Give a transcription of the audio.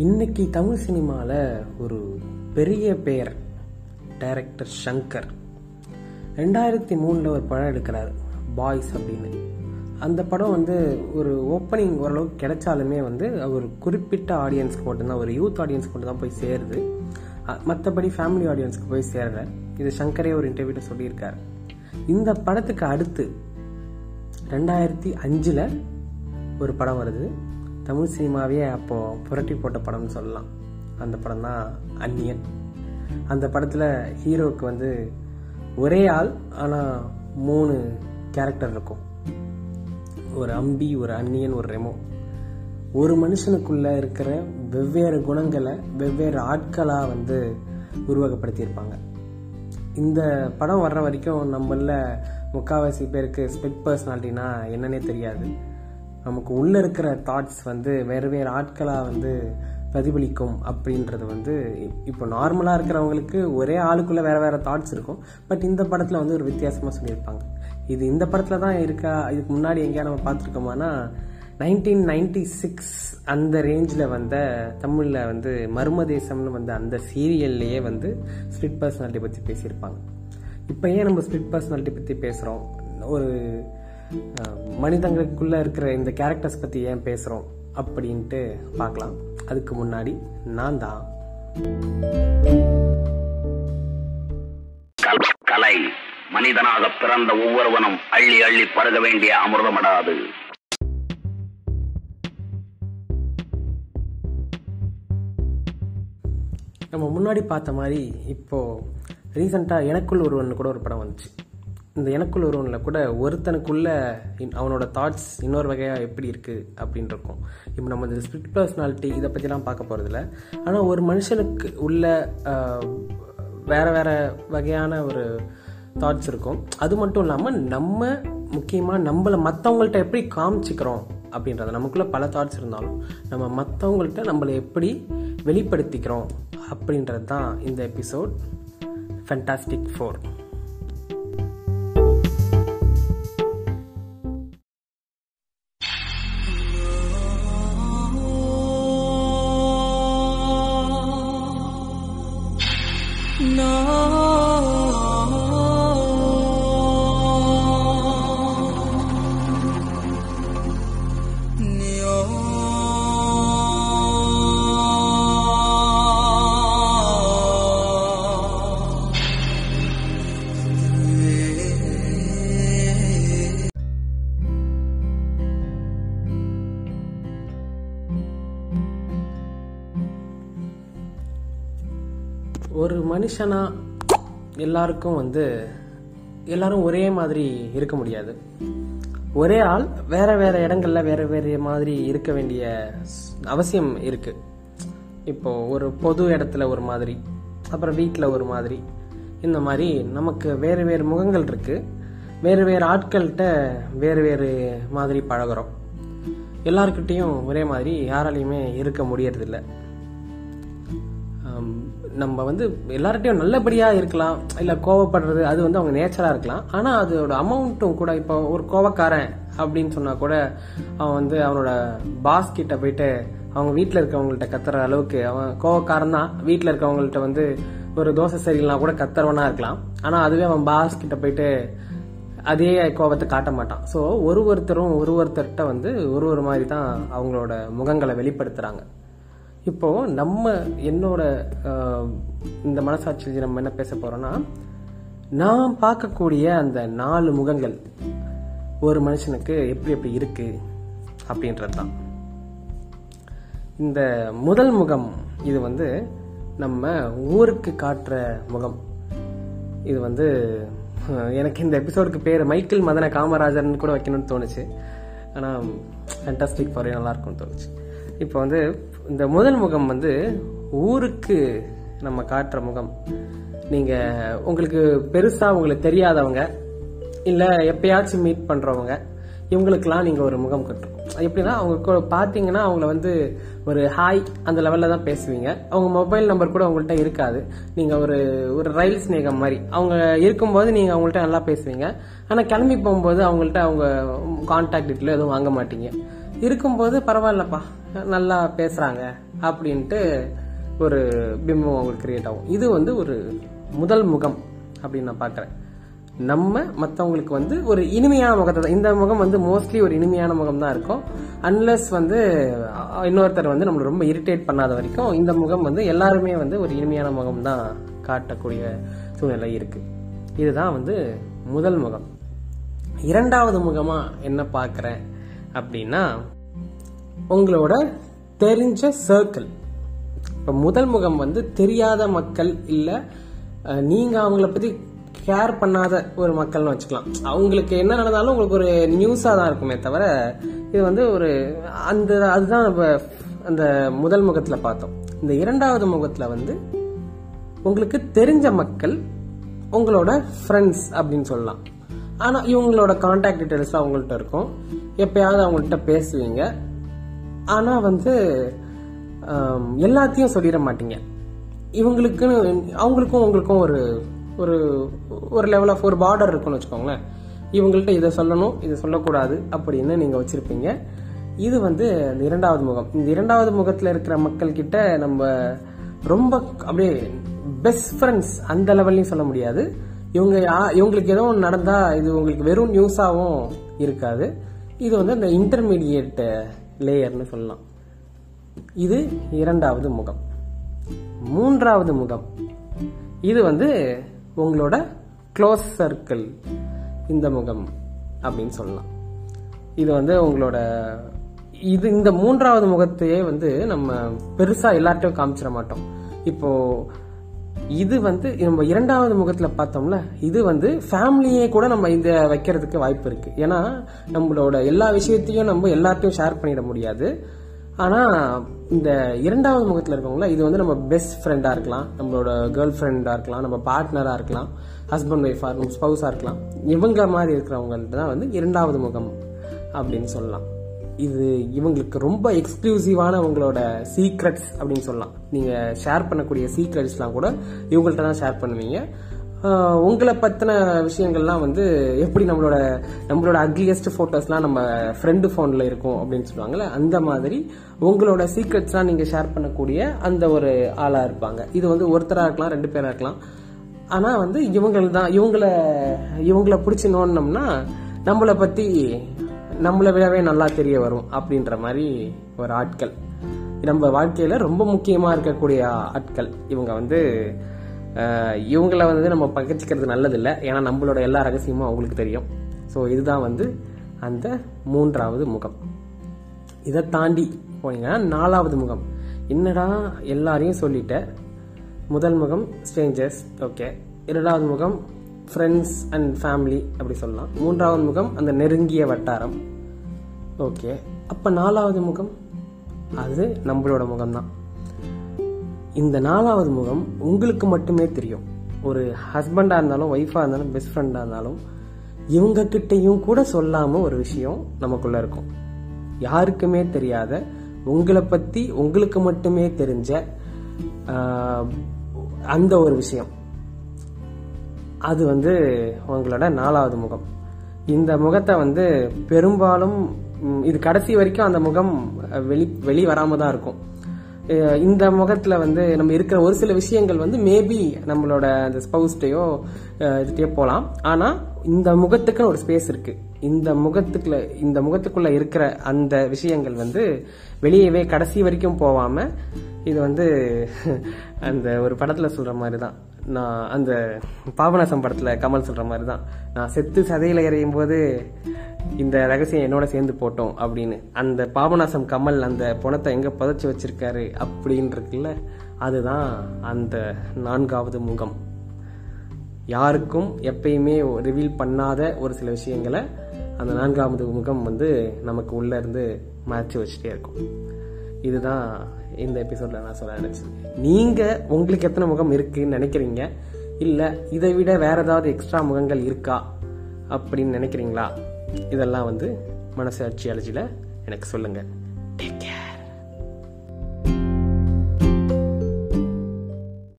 இன்னைக்கு தமிழ் சினிமாவில் ஒரு பெரிய பெயர் டைரக்டர் சங்கர். ரெண்டாயிரத்தி மூணில் ஒரு படம் எடுக்கிறார் பாய்ஸ் அப்படின்னு. அந்த படம் வந்து ஒரு ஓப்பனிங் ஓரளவுக்கு கிடைச்சாலுமே வந்து ஒரு குறிப்பிட்ட ஆடியன்ஸ்க்கு மட்டும்தான் ஒரு யூத் ஆடியன்ஸ்க்கு மட்டும் தான் போய் சேருது. மற்றபடி ஃபேமிலி ஆடியன்ஸ்க்கு போய் சேரல. இது சங்கரே ஒரு இன்டர்வியூவில் சொல்லியிருக்கார். இந்த படத்துக்கு அடுத்து ரெண்டாயிரத்தி அஞ்சில் ஒரு படம் வருது. தமிழ் சினிமாவே அப்போது புரட்டி போட்ட படம்னு சொல்லலாம். அந்த படம் தான் அந்நியன். அந்த படத்தில் ஹீரோவுக்கு வந்து ஒரே ஆள் ஆனால் மூணு கேரக்டர் இருக்கும். ஒரு அம்பி ஒரு அந்நியன் ஒரு ரெமோ. ஒரு மனுஷனுக்குள்ளே இருக்கிற வெவ்வேறு குணங்களை வெவ்வேறு ஆட்களாக வந்து உருவகப்படுத்தியிருப்பாங்க. இந்த படம் வர்ற வரைக்கும் நம்மள முக்கால்வாசி பேருக்கு ஸ்பெட் பர்சனாலிட்டினா என்னன்னே தெரியாது. நமக்கு உள்ளே இருக்கிற தாட்ஸ் வந்து வேறு வேறு ஆட்களாக வந்து பிரதிபலிக்கும் அப்படின்றது வந்து இப்போ நார்மலாக இருக்கிறவங்களுக்கு ஒரே ஆளுக்குள்ளே வேறு வேறு தாட்ஸ் இருக்கும். பட் இந்த படத்தில் வந்து ஒரு வித்தியாசமாக சொல்லியிருப்பாங்க. இது இந்த படத்தில் தான் இருக்கா? இதுக்கு முன்னாடி எங்கேயா நம்ம பார்த்துருக்கோமானா நைன்டீன் நைன்டி சிக்ஸ் அந்த ரேஞ்சில் வந்த தமிழில் வந்து மர்மதேசம்னு வந்த அந்த சீரியல்லையே வந்து ஸ்பிளிட் பர்சனாலிட்டி பற்றி பேசியிருப்பாங்க. இப்போ ஏன் நம்ம ஸ்பிளிட் பர்சனாலிட்டி பற்றி பேசுகிறோம் ஒரு மனிதங்களுக்குள்ளே இருக்கிற இந்த கேரக்டர்ஸ் பற்றி ஏன் பேசுகிறோம் அப்படின்ட்டு பார்க்கலாம். அதுக்கு முன்னாடி நான் தான். கலை மனிதனாக பிறந்த ஒவ்வொருவனும் அள்ளி அள்ளி பருக வேண்டிய அமிர்தமடாது. நம்ம முன்னாடி பார்த்த மாதிரி இப்போ ரீசெண்டாக எனக்குள் ஒருவன் கூட ஒரு படம் வந்துச்சு. இந்த எனக்குள் ஒருவனில் கூட ஒருத்தனுக்குள்ள அவனோட தாட்ஸ் இன்னொரு வகையாக எப்படி இருக்குது அப்படின்னு இருக்கும் இப்போ நம்ம இந்த ஸ்பிரிட் பர்சனாலிட்டி இதை பற்றிலாம் பார்க்க போகிறதில்ல ஆனால் ஒரு மனுஷனுக்கு உள்ள வேறு வேறு வகையான ஒரு தாட்ஸ் இருக்கும். அது மட்டும் இல்லாமல் நம்ம முக்கியமாக நம்மளை மற்றவங்கள்ட்ட எப்படி காமிச்சிக்கிறோம் அப்படின்றது நமக்குள்ளே பல தாட்ஸ் இருந்தாலும் நம்ம மற்றவங்கள்ட்ட நம்மளை எப்படி வெளிப்படுத்திக்கிறோம் அப்படின்றது தான் இந்த எபிசோட் ஃபென்டாஸ்டிக் ஃபோர் ஒரு மனுஷனா எல்லாருக்கும் வந்து எல்லாரும் ஒரே மாதிரி இருக்க முடியாது. ஒரே ஆள் வேற வேற இடங்கள்ல வேற வேற மாதிரி இருக்க வேண்டிய அவசியம் இருக்கு. இப்போ ஒரு பொது இடத்துல ஒரு மாதிரி அப்புறம் வீட்டில் ஒரு மாதிரி இந்த மாதிரி நமக்கு வேறு வேறு முகங்கள் இருக்கு. வேறு வேறு ஆட்கள்கிட்ட வேறு வேறு மாதிரி பழகிறோம். எல்லாருக்கிட்டேயும் ஒரே மாதிரி யாராலையுமே இருக்க முடியறதில்ல. நம்ம வந்து எல்லார்ட்டையும் நல்லபடியாக இருக்கலாம் இல்லை கோவப்படுறது அது வந்து அவங்க நேச்சராக இருக்கலாம். ஆனால் அதோட அமௌண்ட்டும் கூட இப்போ ஒரு கோவக்காரன் அப்படின்னு சொன்னால் கூட அவன் வந்து அவனோட பாஸ் கிட்ட போயிட்டு அவங்க வீட்டில் இருக்கவங்கள்ட்ட கத்துற அளவுக்கு அவன் கோவக்காரன் தான். வீட்டில் இருக்கவங்கள்ட்ட வந்து ஒரு தோசை சரியில்லைனா கூட கத்துறவனா இருக்கலாம். ஆனால் அதுவே அவன் பாஸ் கிட்ட போயிட்டு அதே கோபத்தை காட்ட மாட்டான். ஸோ ஒரு ஒருத்தரும் ஒரு ஒருத்தர்கிட்ட வந்து ஒரு ஒரு மாதிரி தான் அவங்களோட முகங்களை வெளிப்படுத்துகிறாங்க இப்போ நம்ம என்னோட இந்த மனசாட்சியில் நம்ம என்ன பேச போறோம்னா நான் பார்க்கக்கூடிய அந்த நாலு முகங்கள் ஒரு மனுஷனுக்கு எப்படி எப்படி இருக்கு அப்படின்றது தான். இந்த முதல் முகம் இது வந்து நம்ம ஊருக்கு காட்டுற முகம். இது வந்து எனக்கு இந்த எபிசோடுக்கு பேர் மைக்கேல் மதன காமராஜர்னு கூட வைக்கணும்னு தோணுச்சு. ஆனால் ஃபேண்டாஸ்டிக் ஃபார் நல்லா இருக்கும்னு தோணுச்சு. இப்போ வந்து இந்த முதல் முகம் வந்து ஊருக்கு நம்ம காட்டுற முகம். நீங்க உங்களுக்கு பெருசா உங்களுக்கு தெரியாதவங்க இல்ல எப்பயாச்சும் மீட் பண்றவங்க இவங்களுக்கெல்லாம் நீங்க ஒரு முகம் கட்டுறோம். எப்படின்னா அவங்க பாத்தீங்கன்னா அவங்கள வந்து ஒரு ஹாய் அந்த லெவல்ல தான் பேசுவீங்க. அவங்க மொபைல் நம்பர் கூட உங்கள்கிட்ட இருக்காது. நீங்க ஒரு ஒரு ரயில் ஸ்நேகம் மாதிரி. அவங்க இருக்கும்போது நீங்க அவங்கள்ட்ட நல்லா பேசுவீங்க. ஆனா கிளம்பி போகும்போது அவங்கள்ட்ட அவங்க கான்டாக்ட் டீட்டெயில் எதுவும் வாங்க மாட்டீங்க. இருக்கும்போது பரவாயில்லப்பா நல்லா பேசுகிறாங்க அப்படின்ட்டு ஒரு பிம்பம் அவங்களுக்கு கிரியேட் ஆகும். இது வந்து ஒரு முதல் முகம் அப்படின்னு நான் பார்க்குறேன். நம்ம மற்றவங்களுக்கு வந்து ஒரு இனிமையான முகத்தை தான். இந்த முகம் வந்து மோஸ்ட்லி ஒரு இனிமையான முகம் தான் இருக்கும். அன்லஸ் வந்து இன்னொருத்தர் வந்து நம்மளை ரொம்ப இரிட்டேட் பண்ணாத வரைக்கும் இந்த முகம் வந்து எல்லாருமே வந்து ஒரு இனிமையான முகம் தான் காட்டக்கூடிய சூழ்நிலை இருக்குது இதுதான் வந்து முதல் முகம். இரண்டாவது முகமாக என்ன பார்க்குறேன்? அப்படின்னா உங்களோட தெரிஞ்ச சர்க்கிள் இப்போ முதல் முகம் வந்து தெரியாத மக்கள் இல்லை நீங்கள் அவங்கள பற்றி கேர் பண்ணாத ஒரு மக்கள்னு வச்சுக்கலாம். அவங்களுக்கு என்ன நடந்தாலும் உங்களுக்கு ஒரு நியூஸாக தான் இருக்குமே தவிர இது வந்து ஒரு அந்த அதுதான் நம்ம அந்த முதல் முகத்தில் பார்த்தோம். இந்த இரண்டாவது முகத்தில் வந்து உங்களுக்கு தெரிஞ்ச மக்கள் உங்களோட ஃப்ரெண்ட்ஸ் அப்படின்னு சொல்லலாம். ஆனால் இவங்களோட கான்டாக்ட் டீட்டெயில்ஸ் அவங்கள்ட்ட இருக்கும். எப்பயாவது அவங்கள்ட்ட பேசுவீங்க. ஆனால் வந்து எல்லாத்தையும் சொல்லிட மாட்டீங்க. இவங்களுக்குன்னு அவங்களுக்கும் உங்களுக்கும் ஒரு ஒரு ஒரு லெவல் ஆஃப் ஒரு பார்டர் இருக்குன்னு வச்சுக்கோங்களேன். இவங்கள்ட்ட இதை சொல்லணும் இதை சொல்லக்கூடாது அப்படின்னு நீங்கள் வச்சுருப்பீங்க. இது வந்து இந்த இரண்டாவது முகம். இந்த இரண்டாவது முகத்தில் இருக்கிற மக்கள் கிட்ட நம்ம ரொம்ப அப்படியே பெஸ்ட் ஃப்ரெண்ட்ஸ் அந்த லெவல்லையும் சொல்ல முடியாது. இவங்க யா- இவங்களுக்கு ஏதோ ஒன்று இது உங்களுக்கு வெறும் நியூஸாகவும் இருக்காது. இது வந்து அந்த இன்டர்மீடியேட் லேயர்னு சொல்லலாம். இது இரண்டாவது முகம். மூன்றாவது முகம். இது வந்து உங்களோட க்ளோஸ் சர்க்கிள் இந்த முகம் அப்படின்னு சொல்லலாம். இது வந்து உங்களோட இது இந்த மூன்றாவது முகத்தையே வந்து நம்ம பெருசாக எல்லார்ட்டையும் காமிச்சிட மாட்டோம். இப்போது இது வந்து நம்ம இரண்டாவது முகத்துல பார்த்தோம்ல இது வந்து ஃபேமிலியே கூட நம்ம இந்த வைக்கிறதுக்கு வாய்ப்பு இருக்கு. ஏன்னா நம்மளோட எல்லா விஷயத்தையும் நம்ம எல்லாத்தையும் ஷேர் பண்ணிட முடியாது. ஆனா இந்த இரண்டாவது முகத்துல இருக்கவங்கள இது வந்து நம்ம பெஸ்ட் ஃப்ரெண்டா இருக்கலாம் நம்மளோட கேர்ள் ஃப்ரெண்டா இருக்கலாம் நம்ம பார்ட்னரா இருக்கலாம் ஹஸ்பண்ட் ஒய்ஃபா இருக்கலாம் ஸ்பௌஸா இருக்கலாம். இவங்க மாதிரி இருக்கிறவங்கள்ட்ட தான் வந்து இரண்டாவது முகம் அப்படின்னு சொல்லலாம். இது இவங்களுக்கு ரொம்ப எக்ஸ்க்ளூசிவான உங்களோட சீக்ரெட்ஸ் அப்படின்னு சொல்லலாம். நீங்கள் ஷேர் பண்ணக்கூடிய சீக்ரெட்ஸ்லாம் கூட இவங்கள்ட்ட தான் ஷேர் பண்ணுவீங்க. உங்களை பற்றின விஷயங்கள்லாம் வந்து எப்படி நம்மளோட நம்மளோட அக்லியஸ்ட் ஃபோட்டோஸ்லாம் நம்ம ஃப்ரெண்டு ஃபோனில் இருக்கும் அப்படின்னு சொல்லுவாங்கள்ல அந்த மாதிரி உங்களோட சீக்ரெட்ஸ்லாம் நீங்கள் ஷேர் பண்ணக்கூடிய அந்த ஒரு ஆளாக இருப்பாங்க. இது வந்து ஒருத்தராக இருக்கலாம் ரெண்டு பேராக இருக்கலாம். ஆனால் வந்து இவங்கள் தான் இவங்கள இவங்கள பிடிச்சி நோண்டினோம்னா நம்மளை பற்றி நம்மளை விடவே நல்லா தெரிய வரும் அப்படின்ற மாதிரி ஒரு ஆட்கள். நம்ம வாழ்க்கையில் ரொம்ப முக்கியமாக இருக்கக்கூடிய ஆட்கள். இவங்க வந்து இவங்கள வந்து நம்ம பகிர்ச்சிக்கிறது நல்லதில்லை. ஏன்னா நம்மளோட எல்லா ரகசியமும் அவங்களுக்கு தெரியும். ஸோ இதுதான் வந்து அந்த மூன்றாவது முகம். இதை தாண்டி போனீங்கன்னா நாலாவது முகம். என்னடா எல்லாரையும் சொல்லிட்டேன் முதல் முகம் ஸ்ட்ரேஞ்சர்ஸ் ஓகே இரண்டாவது முகம் ஃப்ரெண்ட்ஸ் அண்ட் ஃபேமிலி அப்படி சொல்லலாம். மூன்றாவது முகம் அந்த நெருங்கிய வட்டாரம். ஓகே அப்போ நாலாவது முகம்? அது நம்மளோட முகம்தான். இந்த நாலாவது முகம் உங்களுக்கு மட்டுமே தெரியும். ஒரு ஹஸ்பண்டாக இருந்தாலும் ஒய்ஃபாக இருந்தாலும் பெஸ்ட் ஃப்ரெண்டாக இருந்தாலும் இவங்க கூட சொல்லாமல் ஒரு விஷயம் நமக்குள்ளே இருக்கும். யாருக்குமே தெரியாத உங்களை பற்றி உங்களுக்கு மட்டுமே தெரிஞ்ச அந்த ஒரு விஷயம். அது வந்து உங்களோட நாலாவது முகம். இந்த முகத்தை வந்து பெரும்பாலும் இது கடைசி வரைக்கும் அந்த முகம் வெளி வெளி வராம தான் இருக்கும். இந்த முகத்துல வந்து நம்ம இருக்கிற ஒரு சில விஷயங்கள் வந்து மேபி நம்மளோட அந்த ஸ்பவுஸ்டையோ இதுட்டே போகலாம் ஆனா இந்த முகத்துக்குன்னு ஒரு ஸ்பேஸ் இருக்கு. இந்த முகத்துக்குள்ள இந்த முகத்துக்குள்ள இருக்கிற அந்த விஷயங்கள் வந்து வெளியவே கடைசி வரைக்கும் போகாம இது வந்து அந்த ஒரு படத்துல சொல்ற மாதிரி தான் நான் அந்த பாபநாசம் படத்தில் கமல் சொல்கிற மாதிரி தான் நான் செத்து சதையில் எறையும் போது இந்த ரகசியம் என்னோட சேர்ந்து போட்டோம் அப்படின்னு. அந்த பாபநாசம் கமல் அந்த பணத்தை எங்கே புதைச்சி வச்சிருக்காரு அப்படின்றதுல அதுதான் அந்த நான்காவது முகம். யாருக்கும் எப்பயுமே ரிவீல் பண்ணாத ஒரு சில விஷயங்களை அந்த நான்காவது முகம் வந்து நமக்கு உள்ளேருந்து இருந்து வச்சுட்டே இருக்கும். இதுதான் இந்த எபிசோடில் நான் சொல்ல நினச்சேன். நீங்கள் உங்களுக்கு எத்தனை முகம் இருக்குன்னு நினைக்கிறீங்க? இல்லை இதை விட வேற ஏதாவது எக்ஸ்ட்ரா முகங்கள் இருக்கா? அப்படின்னு நினைக்கிறீங்களா? இதெல்லாம் வந்து மனசாட்சி அலர்ஜியில் எனக்கு சொல்லுங்கள்